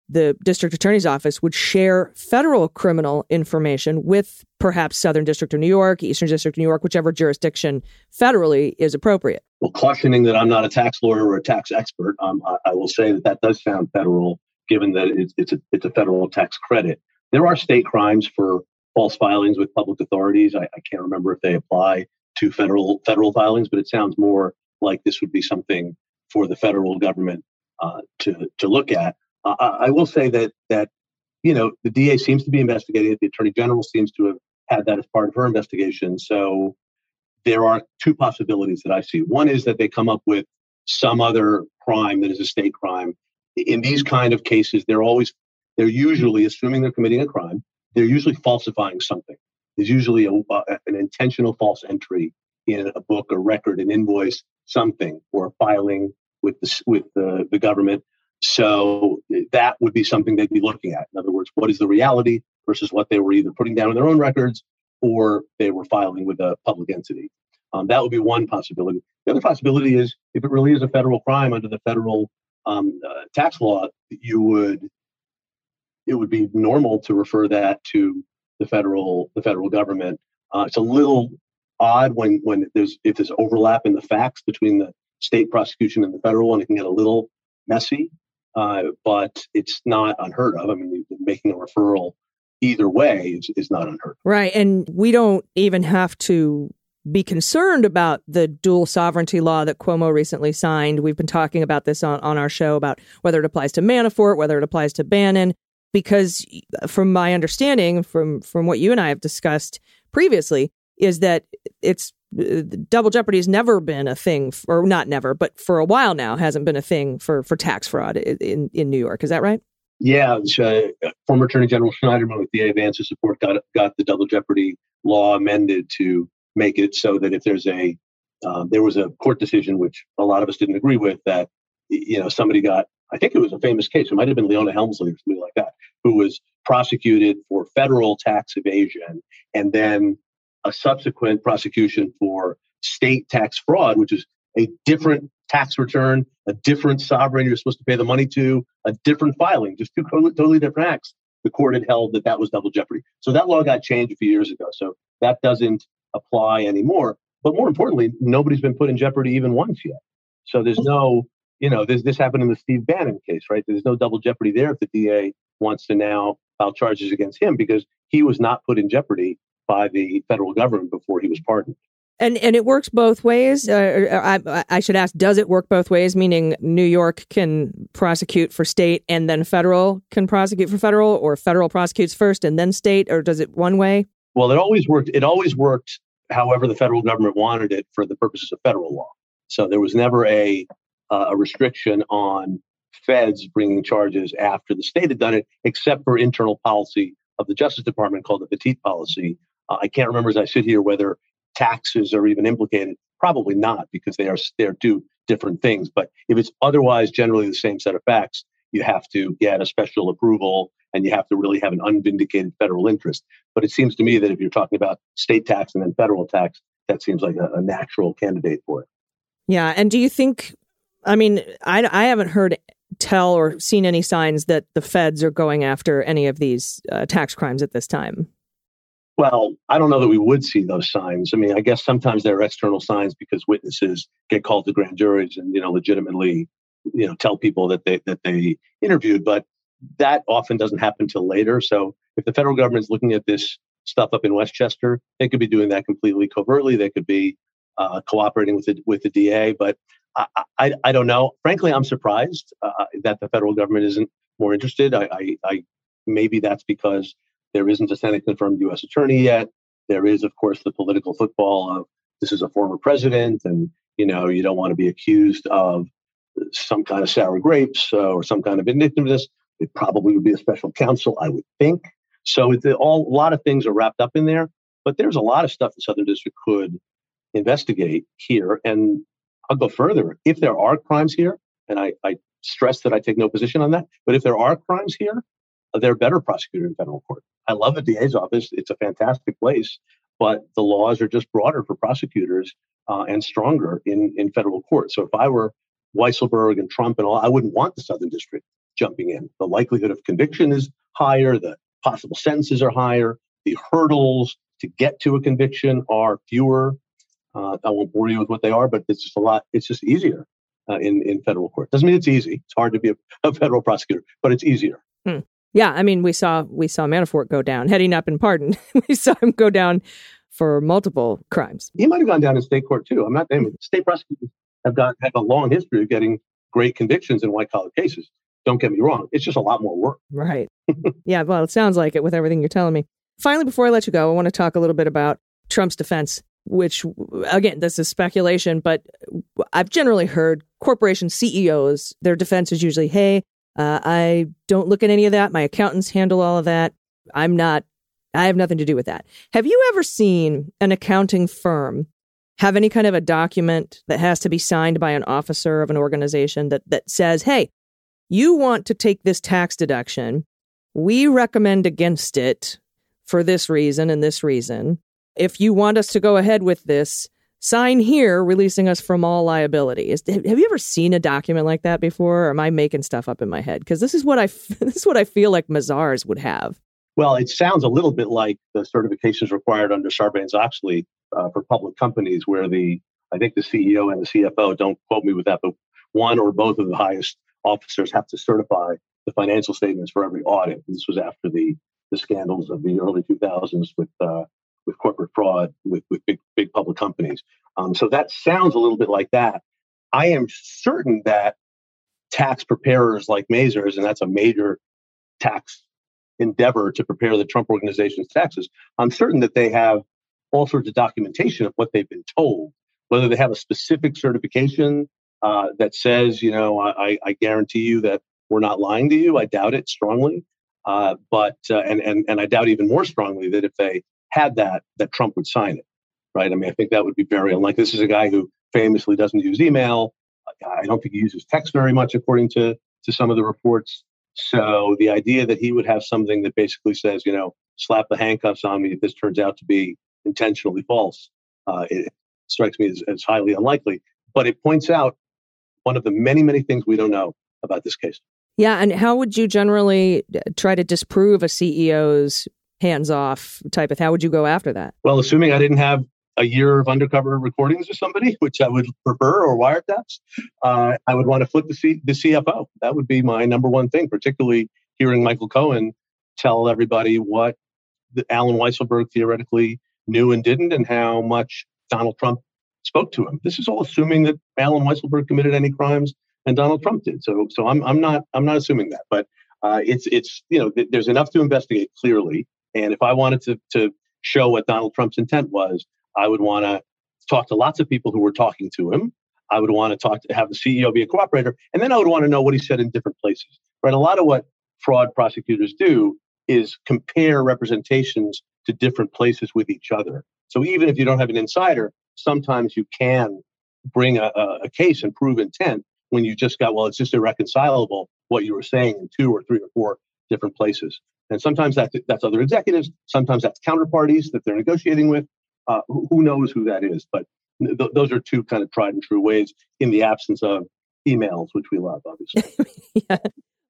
the district attorney's office would share federal criminal information with perhaps southern district of new york eastern district of new york whichever jurisdiction federally is appropriate. Well cautioning that i'm not a tax lawyer or a tax expert um, I, I, will say that that does sound federal given that it's, it's, a, it's a federal tax credit there are state crimes for false filings with public authorities. I, I can't remember if they apply to federal federal filings, but it sounds more like this would be something for the federal government uh, to to look at. Uh, I will say that that you know the DA seems to be investigating it. The Attorney General seems to have had that as part of her investigation. So there are two possibilities that I see. One is that they come up with some other crime that is a state crime. In these kind of cases, they're always they're usually, assuming they're committing a crime, they're usually falsifying something. There's usually a, uh, an intentional false entry in a book, a record, an invoice, something, or filing with the, with the, the government. So that would be something they'd be looking at. In other words, what is the reality versus what they were either putting down in their own records or they were filing with a public entity. Um, that would be one possibility. The other possibility is if it really is a federal crime under the federal um, uh, tax law, you would it would be normal to refer that to the federal the federal government. Uh, it's a little odd when when there's if there's overlap in the facts between the state prosecution and the federal one. It can get a little messy, uh, but it's not unheard of. I mean, making a referral either way is, is not unheard of. Right. And we don't even have to be concerned about the dual sovereignty law that Cuomo recently signed. We've been talking about this on, on our show about whether it applies to Manafort, whether it applies to Bannon, because from my understanding, from from what you and I have discussed previously, is that it's uh, double jeopardy has never been a thing, or not never, but for a while now hasn't been a thing for for tax fraud in in New York. Is that right? Yeah, uh, former Attorney General Schneiderman with the DA Vance's support got got the double jeopardy law amended to make it so that if there's a um, there was a court decision which a lot of us didn't agree with that you know somebody got I think it was a famous case it might have been Leona Helmsley or something like that who was prosecuted for federal tax evasion and then a subsequent prosecution for state tax fraud, which is a different tax return, a different sovereign you're supposed to pay the money to, a different filing, just two totally different acts. The court had held that that was double jeopardy. So that law got changed a few years ago. So that doesn't apply anymore. But more importantly, nobody's been put in jeopardy even once yet. So there's no, you know, this this happened in the Steve Bannon case, right? There's no double jeopardy there if the DA wants to now file charges against him because he was not put in jeopardy by the federal government before he was pardoned. And and it works both ways. Uh, I, I should ask: Does it work both ways? Meaning, New York can prosecute for state, and then federal can prosecute for federal, or federal prosecutes first and then state, or does it one way? Well, it always worked. It always worked. However, the federal government wanted it for the purposes of federal law. So there was never a uh, a restriction on feds bringing charges after the state had done it, except for internal policy of the Justice Department called the Petite policy, uh, I can't remember as I sit here whether taxes are even implicated. Probably not because they are they're two different things. But if it's otherwise generally the same set of facts, you have to get a special approval and you have to really have an unvindicated federal interest. But it seems to me that if you're talking about state tax and then federal tax, that seems like a, a natural candidate for it. Yeah. And do you think, I mean, I, I haven't heard tell or seen any signs that the feds are going after any of these uh, tax crimes at this time. Well, I don't know that we would see those signs. I mean, I guess sometimes there are external signs because witnesses get called to grand juries and you know legitimately, you know, tell people that they that they interviewed, but that often doesn't happen till later. So if the federal government is looking at this stuff up in Westchester, they could be doing that completely covertly. They could be uh, cooperating with the with the DA, but I, I, don't know. Frankly, I'm surprised uh, that the federal government isn't more interested. I, I, I maybe that's because there isn't a Senate confirmed U.S. attorney yet. There is, of course, the political football of this is a former president, and you know you don't want to be accused of some kind of sour grapes uh, or some kind of vindictiveness. It probably would be a special counsel, I would think. So it's all a lot of things are wrapped up in there, but there's a lot of stuff the Southern District could investigate here. And I'll go further. If there are crimes here, and I, I stress that I take no position on that, but if there are crimes here, they're better prosecuted in federal court. I love the DA's office. It's a fantastic place, but the laws are just broader for prosecutors uh, and stronger in, in federal court. So if I were Weisselberg and Trump and all, I wouldn't want the Southern District jumping in. The likelihood of conviction is higher, the possible sentences are higher, the hurdles to get to a conviction are fewer. Uh, I won't bore you with what they are, but it's just a lot. It's just easier uh, in in federal court. Doesn't mean it's easy. It's hard to be a, a federal prosecutor, but it's easier. Hmm. Yeah, I mean, we saw we saw Manafort go down, heading up in pardoned. we saw him go down for multiple crimes. He might have gone down in state court too. I'm not naming state prosecutors have got have a long history of getting great convictions in white collar cases. Don't get me wrong; it's just a lot more work. Right. yeah. Well, it sounds like it with everything you're telling me. Finally, before I let you go, I want to talk a little bit about Trump's defense, which again, this is speculation, but I've generally heard corporation CEOs, their defense is usually, "Hey, uh, I don't look at any of that. My accountants handle all of that. I'm not, I have nothing to do with that. Have you ever seen an accounting firm have any kind of a document that has to be signed by an officer of an organization that, that says, hey, you want to take this tax deduction. We recommend against it for this reason and this reason. If you want us to go ahead with this, sign here releasing us from all liability. Is, have you ever seen a document like that before? Or am I making stuff up in my head? Because this is what I this is what I feel like Mazars would have. Well, it sounds a little bit like the certifications required under Sarbanes Oxley uh, for public companies, where the I think the CEO and the CFO don't quote me with that, but one or both of the highest officers have to certify the financial statements for every audit. This was after the the scandals of the early 2000s with uh, with corporate fraud with with big big public companies. Um, so that sounds a little bit like that. I am certain that tax preparers like Mazars, and that's a major tax endeavor to prepare the Trump organization's taxes. I'm certain that they have all sorts of documentation of what they've been told, whether they have a specific certification uh, that says, you know, I, I guarantee you that we're not lying to you. I doubt it strongly. Uh, but uh, and and and I doubt even more strongly that if they had that, that Trump would sign it, right? I mean, I think that would be very unlikely. This is a guy who famously doesn't use email. I don't think he uses text very much, according to to some of the reports. So the idea that he would have something that basically says, you know, slap the handcuffs on me if this turns out to be intentionally false, uh, it strikes me as, as highly unlikely. But it points out one of the many, many things we don't know about this case. Yeah, and how would you generally uh, try to disprove a CEO's hands off type of? How would you go after that? Well, assuming I didn't have a year of undercover recordings with somebody, which I would prefer, or wiretaps, uh, I would want to flip the, C- the CFO. That would be my number one thing, particularly hearing Michael Cohen tell everybody what the Alan Weisselberg theoretically knew and didn't, and how much Donald Trump spoke to him. This is all assuming that Alan Weisselberg committed any crimes and Donald Trump did. So, so I'm I'm not I'm not assuming that, but uh, it's it's you know th- there's enough to investigate clearly, and if I wanted to to show what Donald Trump's intent was, I would want to talk to lots of people who were talking to him. I would want to talk to have the CEO be a cooperator, and then I would want to know what he said in different places. Right, a lot of what fraud prosecutors do is compare representations to different places with each other. So even if you don't have an insider, sometimes you can bring a, a case and prove intent when you just got well it's just irreconcilable what you were saying in two or three or four different places and sometimes that's, that's other executives sometimes that's counterparties that they're negotiating with uh, who, knows who that is but th- those are two kind of tried and true ways in the absence of emails which we love obviously yeah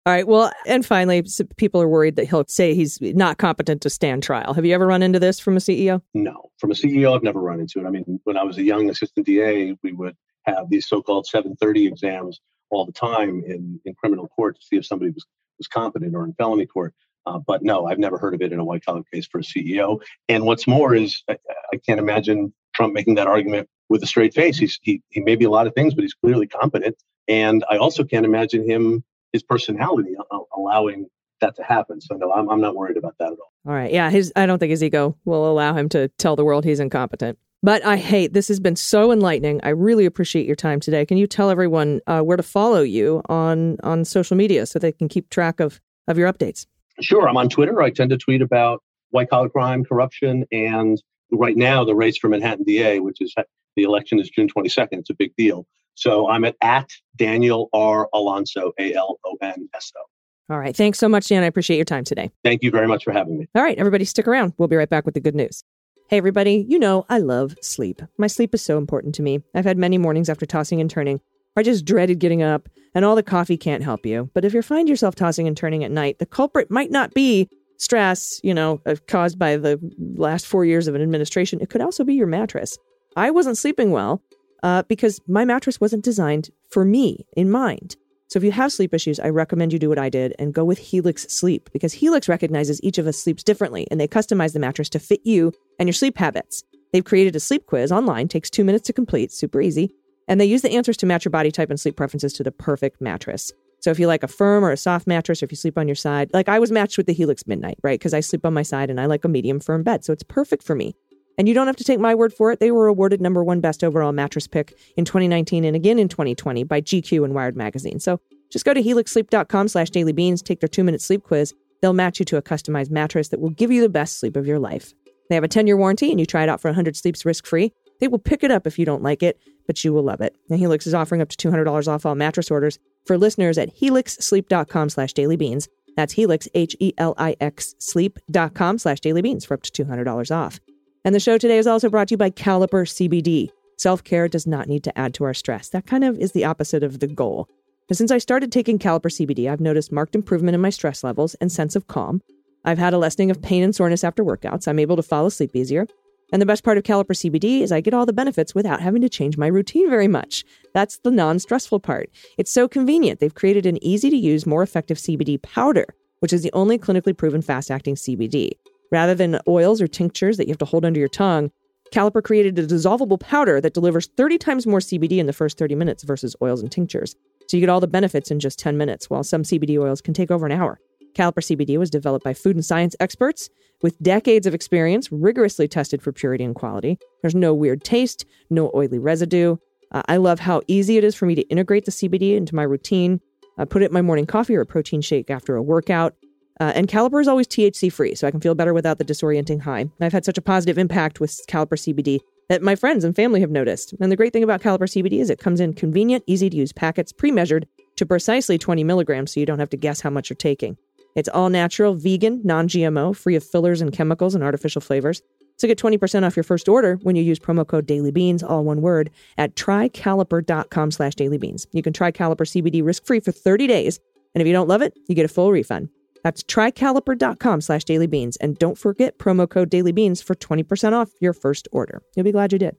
all right. Well, and finally, people are worried that he'll say he's not competent to stand trial. Have you ever run into this from a CEO? No, from a CEO, I've never run into it. I mean, when I was a young assistant DA, we would have these so-called 730 exams all the time in, in criminal court to see if somebody was, was competent or in felony court. Uh, but no, I've never heard of it in a white collar case for a CEO. And what's more is I, I, can't imagine Trump making that argument with a straight face. He's, he, he may be a lot of things, but he's clearly competent. And I also can't imagine him, his personality, allowing that to happen. So no, I'm, I'm not worried about that at all. All right. Yeah. His, I don't think his ego will allow him to tell the world he's incompetent. But I hate this has been so enlightening. I really appreciate your time today. Can you tell everyone uh, where to follow you on on social media so they can keep track of of your updates? Sure, I'm on Twitter. I tend to tweet about white collar crime, corruption, and right now the race for Manhattan DA, which is the election is June 22nd. It's a big deal. So I'm at at Daniel R Alonso A L O N S O. All right. Thanks so much, Dan. I appreciate your time today. Thank you very much for having me. All right, everybody, stick around. We'll be right back with the good news. Hey, everybody, you know I love sleep. My sleep is so important to me. I've had many mornings after tossing and turning where I just dreaded getting up, and all the coffee can't help you. But if you find yourself tossing and turning at night, the culprit might not be stress, you know, uh, caused by the last four years of an administration. It could also be your mattress. I wasn't sleeping well uh, because my mattress wasn't designed for me in mind. So if you have sleep issues, I recommend you do what I did and go with Helix Sleep because Helix recognizes each of us sleeps differently and they customize the mattress to fit you and your sleep habits. They've created a sleep quiz online, takes two minutes to complete, super easy, and they use the answers to match your body type and sleep preferences to the perfect mattress. So if you like a firm or a soft mattress, or if you sleep on your side, like I was matched with the Helix Midnight, right? Because I sleep on my side and I like a medium firm bed. So it's perfect for me. And you don't have to take my word for it. They were awarded number one best overall mattress pick in 2019 and again in 2020 by GQ and Wired Magazine. So just go to helixsleep.com slash dailybeans, take their two-minute sleep quiz. They'll match you to a customized mattress that will give you the best sleep of your life. They have a 10-year warranty, and you try it out for 100 sleeps risk-free. They will pick it up if you don't like it, but you will love it. And Helix is offering up to $200 off all mattress orders for listeners at helixsleep.com slash dailybeans. That's helix, H-E-L-I-X, sleep.com slash dailybeans for up to $200 off. And the show today is also brought to you by Caliper CBD. Self care does not need to add to our stress. That kind of is the opposite of the goal. Since I started taking Caliper CBD, I've noticed marked improvement in my stress levels and sense of calm. I've had a lessening of pain and soreness after workouts. I'm able to fall asleep easier. And the best part of Caliper CBD is I get all the benefits without having to change my routine very much. That's the non stressful part. It's so convenient. They've created an easy to use, more effective CBD powder, which is the only clinically proven fast acting CBD. Rather than oils or tinctures that you have to hold under your tongue, Caliper created a dissolvable powder that delivers 30 times more CBD in the first 30 minutes versus oils and tinctures. So you get all the benefits in just 10 minutes, while some CBD oils can take over an hour. Caliper CBD was developed by food and science experts with decades of experience, rigorously tested for purity and quality. There's no weird taste, no oily residue. Uh, I love how easy it is for me to integrate the CBD into my routine, I put it in my morning coffee or a protein shake after a workout. Uh, and Caliper is always THC free, so I can feel better without the disorienting high. I've had such a positive impact with Caliper CBD that my friends and family have noticed. And the great thing about Caliper CBD is it comes in convenient, easy to use packets, pre measured to precisely 20 milligrams, so you don't have to guess how much you're taking. It's all natural, vegan, non GMO, free of fillers and chemicals and artificial flavors. So get 20% off your first order when you use promo code dailybeans, all one word, at trycaliper.com slash dailybeans. You can try Caliper CBD risk-free for 30 days, and if you don't love it, you get a full refund. That's trycaliper.com slash dailybeans, and don't forget promo code dailybeans for 20% off your first order. You'll be glad you did.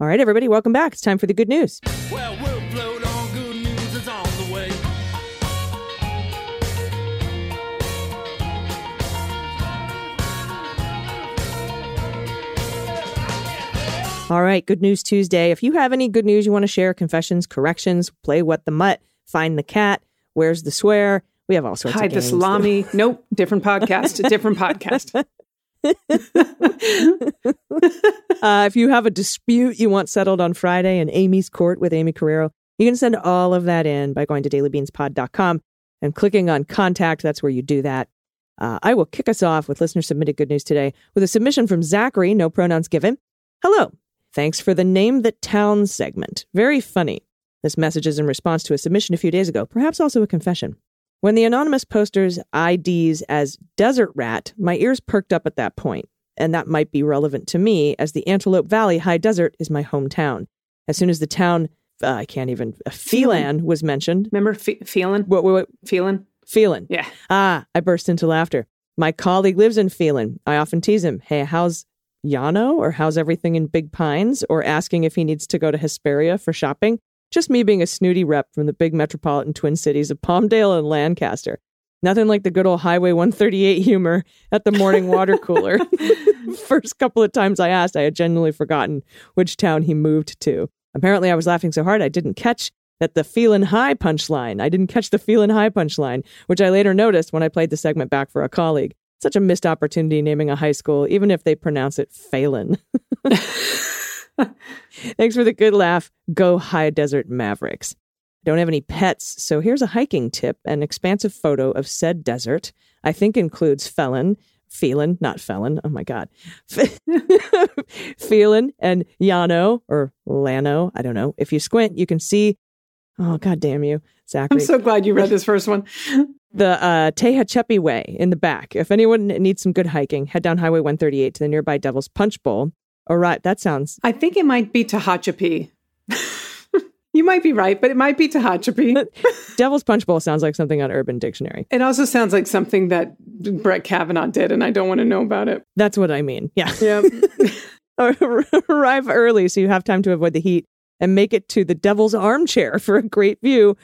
All right, everybody, welcome back. It's time for the good news. Well, we'll. Good news is on the way. All right, Good News Tuesday. If you have any good news you want to share, confessions, corrections, play what the mutt, find the cat, where's the swear, we have all sorts Hide of the salami. nope, different podcast. different podcast. Uh, if you have a dispute you want settled on Friday in Aimee's court with Aimee Carrero, you can send all of that in by going to dailybeanspod.com and clicking on contact. That's where you do that. Uh, I will kick us off with listener submitted good news today with a submission from Zachary, no pronouns given. Hello. Thanks for the name that town segment. Very funny. This message is in response to a submission a few days ago, perhaps also a confession. When the anonymous posters IDs as desert rat, my ears perked up at that point, and that might be relevant to me as the Antelope Valley High Desert is my hometown. As soon as the town, uh, I can't even, uh, Phelan was mentioned. Remember fe- feeling? What, what, what, Feeling? Phelan. Yeah. Ah, I burst into laughter. My colleague lives in Phelan. I often tease him, hey, how's Llano? Or how's everything in Big Pines? Or asking if he needs to go to Hesperia for shopping. Just me being a snooty rep from the big metropolitan twin cities of Palmdale and Lancaster. Nothing like the good old Highway 138 humor at the morning water cooler. First couple of times I asked, I had genuinely forgotten which town he moved to. Apparently, I was laughing so hard I didn't catch that the Feelin' High punchline. I didn't catch the Feelin' High punchline, which I later noticed when I played the segment back for a colleague. Such a missed opportunity naming a high school, even if they pronounce it Phelan. Thanks for the good laugh. Go High Desert Mavericks. Don't have any pets, so here's a hiking tip an expansive photo of said desert. I think includes Felon, Phelan, not Felon. Oh my God. Phelan and Yano or Lano. I don't know. If you squint, you can see. Oh, God damn you, Zachary. I'm so glad you read this first one. the uh, Tehachapi Way in the back. If anyone needs some good hiking, head down Highway 138 to the nearby Devil's Punch Bowl. All right, that sounds. I think it might be Tehachapi. you might be right, but it might be Tehachapi. Devil's Punch Bowl sounds like something on Urban Dictionary. It also sounds like something that Brett Kavanaugh did, and I don't want to know about it. That's what I mean. Yeah. Yeah. Arrive early so you have time to avoid the heat and make it to the Devil's Armchair for a great view.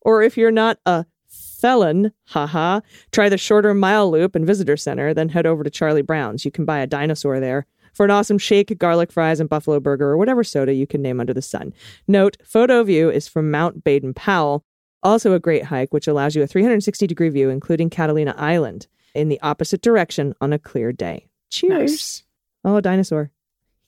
Or if you're not a felon, haha, try the shorter mile loop and visitor center, then head over to Charlie Brown's. You can buy a dinosaur there for an awesome shake, garlic fries, and buffalo burger, or whatever soda you can name under the sun. Note, photo view is from Mount Baden Powell, also a great hike, which allows you a 360 degree view, including Catalina Island, in the opposite direction on a clear day. Cheers. Nice. Oh, a dinosaur.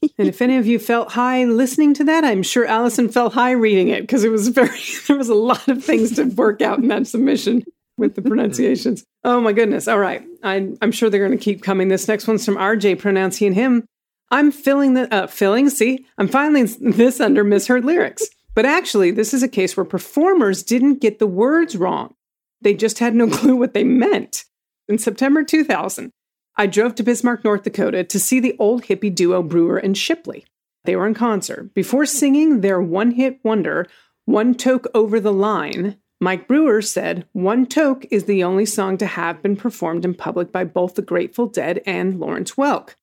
And if any of you felt high listening to that, I'm sure Allison felt high reading it because it was very, there was a lot of things to work out in that submission with the pronunciations. Oh my goodness. All right. I, I'm sure they're going to keep coming. This next one's from RJ pronouncing him. I'm filling the, uh, filling, see, I'm filing this under misheard lyrics. But actually, this is a case where performers didn't get the words wrong. They just had no clue what they meant. In September 2000, I drove to Bismarck, North Dakota to see the old hippie duo Brewer and Shipley. They were in concert. Before singing their one hit wonder, One Toke Over the Line, Mike Brewer said, One Toke is the only song to have been performed in public by both the Grateful Dead and Lawrence Welk.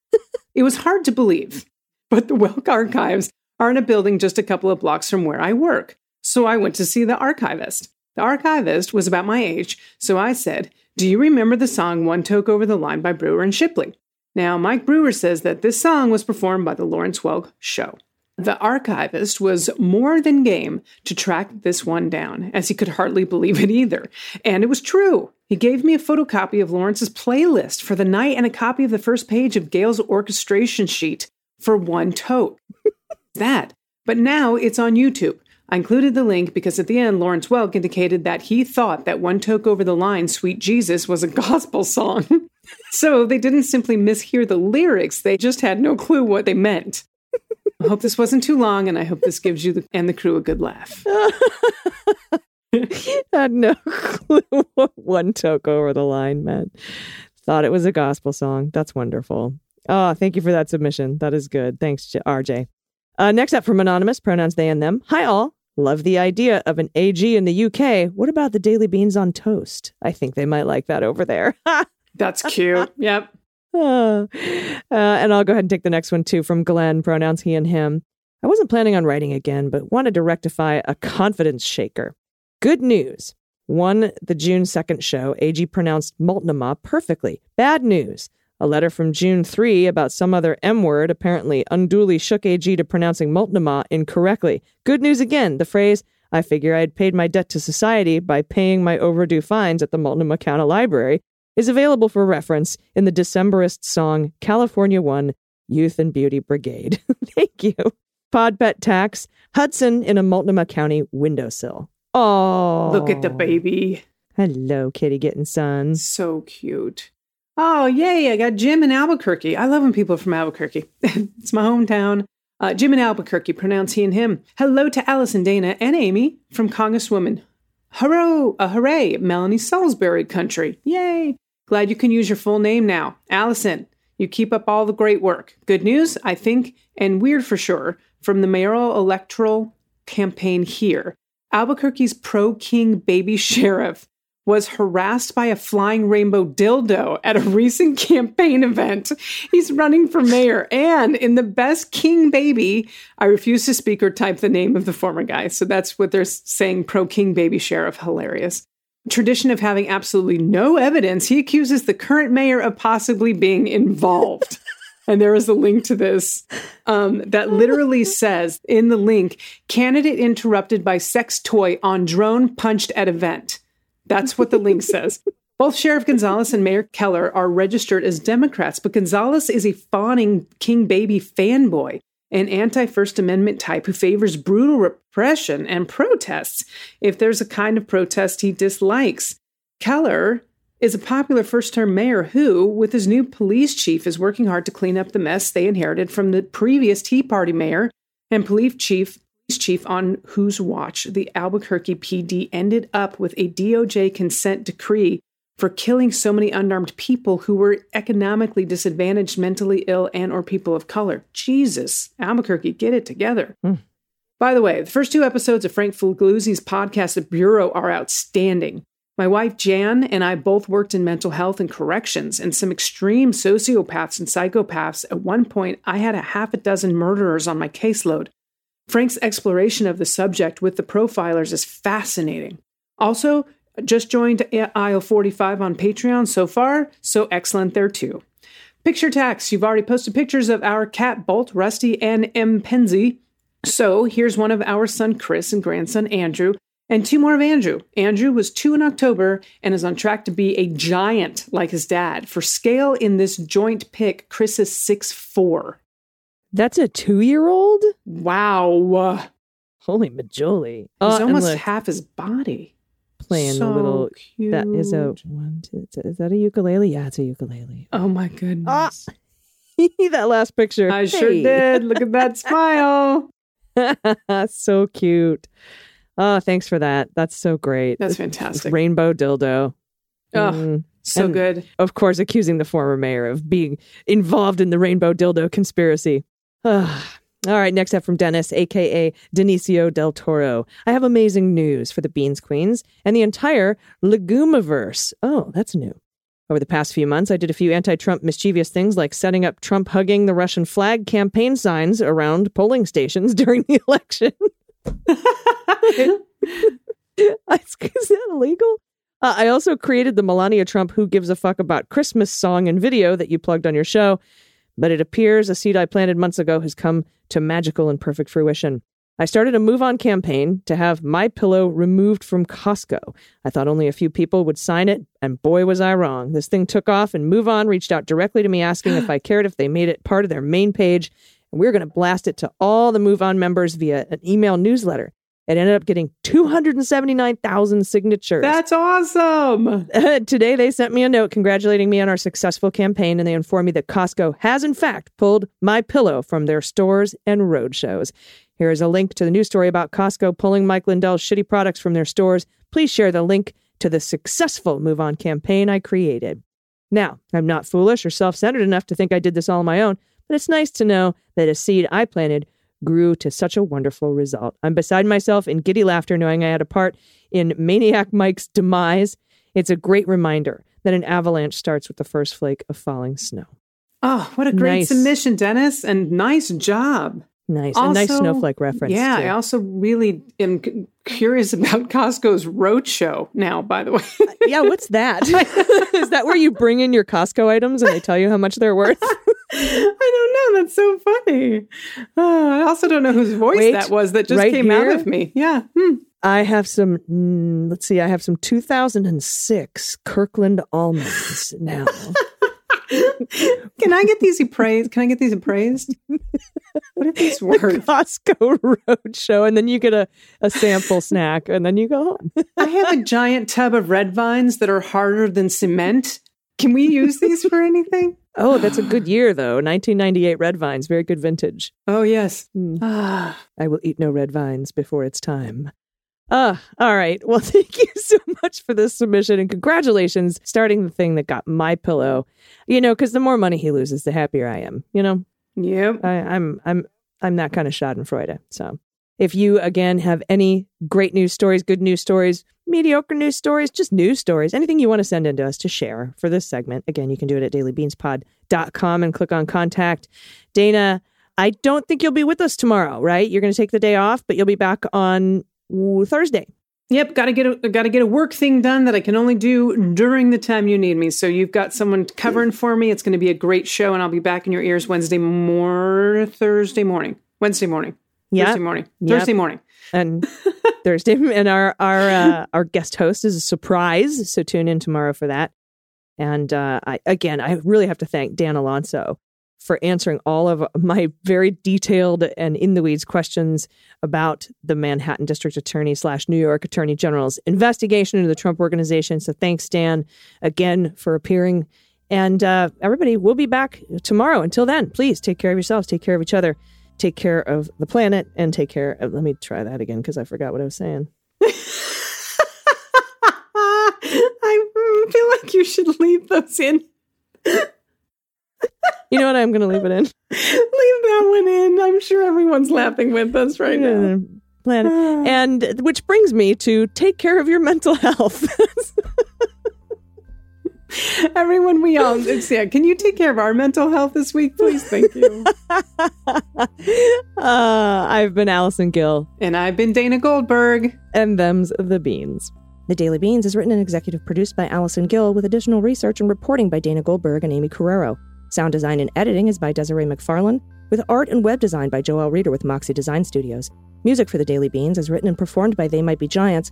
It was hard to believe, but the Welk archives are in a building just a couple of blocks from where I work. So I went to see the archivist. The archivist was about my age, so I said, Do you remember the song One Toke Over the Line by Brewer and Shipley? Now, Mike Brewer says that this song was performed by the Lawrence Welk Show. The archivist was more than game to track this one down, as he could hardly believe it either. And it was true. He gave me a photocopy of Lawrence's playlist for the night and a copy of the first page of Gail's orchestration sheet for one toke. that. But now it's on YouTube. I included the link because at the end, Lawrence Welk indicated that he thought that One Toke Over the Line, Sweet Jesus, was a gospel song. so they didn't simply mishear the lyrics, they just had no clue what they meant. I hope this wasn't too long, and I hope this gives you the, and the crew a good laugh. Had no clue what one took over the line meant. Thought it was a gospel song. That's wonderful. Oh, thank you for that submission. That is good. Thanks, RJ. Uh, next up from Anonymous, pronouns they and them. Hi, all. Love the idea of an AG in the UK. What about the daily beans on toast? I think they might like that over there. That's cute. Yep. Uh, and I'll go ahead and take the next one too from Glenn, pronouns he and him. I wasn't planning on writing again, but wanted to rectify a confidence shaker. Good news. One, the June 2nd show, AG pronounced Multnomah perfectly. Bad news. A letter from June 3 about some other M word apparently unduly shook AG to pronouncing Multnomah incorrectly. Good news again. The phrase, I figure I had paid my debt to society by paying my overdue fines at the Multnomah County Library, is available for reference in the Decemberist song California One Youth and Beauty Brigade. Thank you. Pod Pet Tax, Hudson in a Multnomah County windowsill. Oh, Look at the baby. Hello, kitty getting sun. So cute. Oh, yay. I got Jim in Albuquerque. I love when people are from Albuquerque. it's my hometown. Uh, Jim in Albuquerque, pronounce he and him. Hello to Allison, Dana, and Aimee from Congresswoman. Hurrah, uh, hooray, Melanie Stansbury country. Yay. Glad you can use your full name now. Allison, you keep up all the great work. Good news, I think, and weird for sure, from the mayoral electoral campaign here. Albuquerque's pro king baby sheriff was harassed by a flying rainbow dildo at a recent campaign event. He's running for mayor. And in the best king baby, I refuse to speak or type the name of the former guy. So that's what they're saying pro king baby sheriff. Hilarious. Tradition of having absolutely no evidence, he accuses the current mayor of possibly being involved. and there is a link to this um, that literally says in the link candidate interrupted by sex toy on drone punched at event. That's what the link says. Both Sheriff Gonzalez and Mayor Keller are registered as Democrats, but Gonzalez is a fawning King Baby fanboy, an anti First Amendment type who favors brutal repression and protests if there's a kind of protest he dislikes. Keller is a popular first term mayor who, with his new police chief, is working hard to clean up the mess they inherited from the previous Tea Party mayor and police chief chief on whose watch the Albuquerque PD ended up with a DOJ consent decree for killing so many unarmed people who were economically disadvantaged, mentally ill, and or people of color. Jesus, Albuquerque, get it together. Hmm. By the way, the first two episodes of Frank Figliuzzi's podcast, The Bureau, are outstanding. My wife Jan and I both worked in mental health and corrections, and some extreme sociopaths and psychopaths. At one point, I had a half a dozen murderers on my caseload. Frank's exploration of the subject with the profilers is fascinating. Also, just joined aisle 45 on Patreon so far, so excellent there too. Picture tax. You've already posted pictures of our cat Bolt, Rusty, and M. Penzi. So here's one of our son Chris and grandson Andrew, and two more of Andrew. Andrew was two in October and is on track to be a giant like his dad. For scale in this joint pic, Chris is six four. That's a two year old? Wow. Holy majoli. He's uh, and almost look, half his body. Playing so a little. cute. That is a one, two, is that a ukulele? Yeah, it's a ukulele. Oh my goodness. Ah, that last picture. I sure did. Look at that smile. so cute. Oh, thanks for that. That's so great. That's This fantastic. Rainbow dildo. Oh, Mm. so and- good. Of course, accusing the former mayor of being involved in the rainbow dildo conspiracy. Ah. All right, next up from Dennis, aka Denisio del Toro. I have amazing news for the Beans Queens and the entire Legumiverse. Oh, that's new. Over the past few months, I did a few anti Trump mischievous things like setting up Trump hugging the Russian flag campaign signs around polling stations during the election. Is that illegal? Uh, I also created the Melania Trump Who Gives a Fuck About Christmas song and video that you plugged on your show, but it appears a seed I planted months ago has come to magical and perfect fruition. I started a move on campaign to have my pillow removed from Costco. I thought only a few people would sign it, and boy was I wrong. This thing took off and Move On reached out directly to me asking if I cared if they made it part of their main page, and we are going to blast it to all the Move On members via an email newsletter. It ended up getting 279,000 signatures. That's awesome. Today, they sent me a note congratulating me on our successful campaign, and they informed me that Costco has, in fact, pulled my pillow from their stores and road shows. Here is a link to the news story about Costco pulling Mike Lindell's shitty products from their stores. Please share the link to the successful Move On campaign I created. Now, I'm not foolish or self centered enough to think I did this all on my own, but it's nice to know that a seed I planted grew to such a wonderful result. I'm beside myself in giddy laughter knowing I had a part in Maniac Mike's demise. It's a great reminder that an avalanche starts with the first flake of falling snow. Oh, what a great Nice. submission, Dennis, and nice job. Nice. a nice snowflake reference. Yeah, too. I also really am c- curious about Costco's roadshow now, by the way. yeah, what's that? Is that where you bring in your Costco items and they tell you how much they're worth? I don't know. That's so funny. Uh, I also don't know whose voice Wait, that was that just right came here? out of me. Yeah. Hmm. I have some, mm, let's see, I have some 2006 Kirkland almonds now. Can I get these appraised? Can I get these appraised? What if these words? Costco Roadshow, and then you get a, a sample snack, and then you go home. I have a giant tub of red vines that are harder than cement. Can we use these for anything? Oh, that's a good year, though. 1998 red vines, very good vintage. Oh, yes. Hmm. Ah, I will eat no red vines before it's time. Ah, all right. Well, thank you so much for this submission and congratulations starting the thing that got my pillow. You know, because the more money he loses, the happier I am. You know, yep. I, I'm I'm I'm that kind of Schadenfreude. So, if you again have any great news stories, good news stories, mediocre news stories, just news stories, anything you want to send in to us to share for this segment, again, you can do it at dailybeanspod.com and click on contact. Dana, I don't think you'll be with us tomorrow, right? You're going to take the day off, but you'll be back on Thursday. Yep, got to get a got to get a work thing done that I can only do during the time you need me. So you've got someone covering for me. It's going to be a great show, and I'll be back in your ears Wednesday more Thursday morning, Wednesday morning, Yeah. Thursday morning, Yep. Thursday morning. and Thursday. And our our uh, our guest host is a surprise, so tune in tomorrow for that. And uh, I again, I really have to thank Dan Alonso for answering all of my very detailed and in the weeds questions about the Manhattan District Attorney slash New York Attorney General's investigation into the Trump Organization. So thanks, Dan, again for appearing. And uh, everybody, we'll be back tomorrow. Until then, please take care of yourselves, take care of each other, take care of the planet, and take care of. Let me try that again because I forgot what I was saying. I feel like you should leave those in. You know what? I'm going to leave it in. Leave that one in. I'm sure everyone's laughing with us right now. Planet. And which brings me to take care of your mental health. Everyone, we all. It's, yeah. Can you take care of our mental health this week, please? Thank you. uh, I've been Allison Gill, and I've been Dana Goldberg. and them's the beans. The Daily Beans is written and executive produced by Allison Gill with additional research and reporting by Dana Goldberg and Aimee Carrero. Sound design and editing is by Desiree McFarlane, with art and web design by Joel Reeder with Moxie Design Studios. Music for The Daily Beans is written and performed by They Might Be Giants,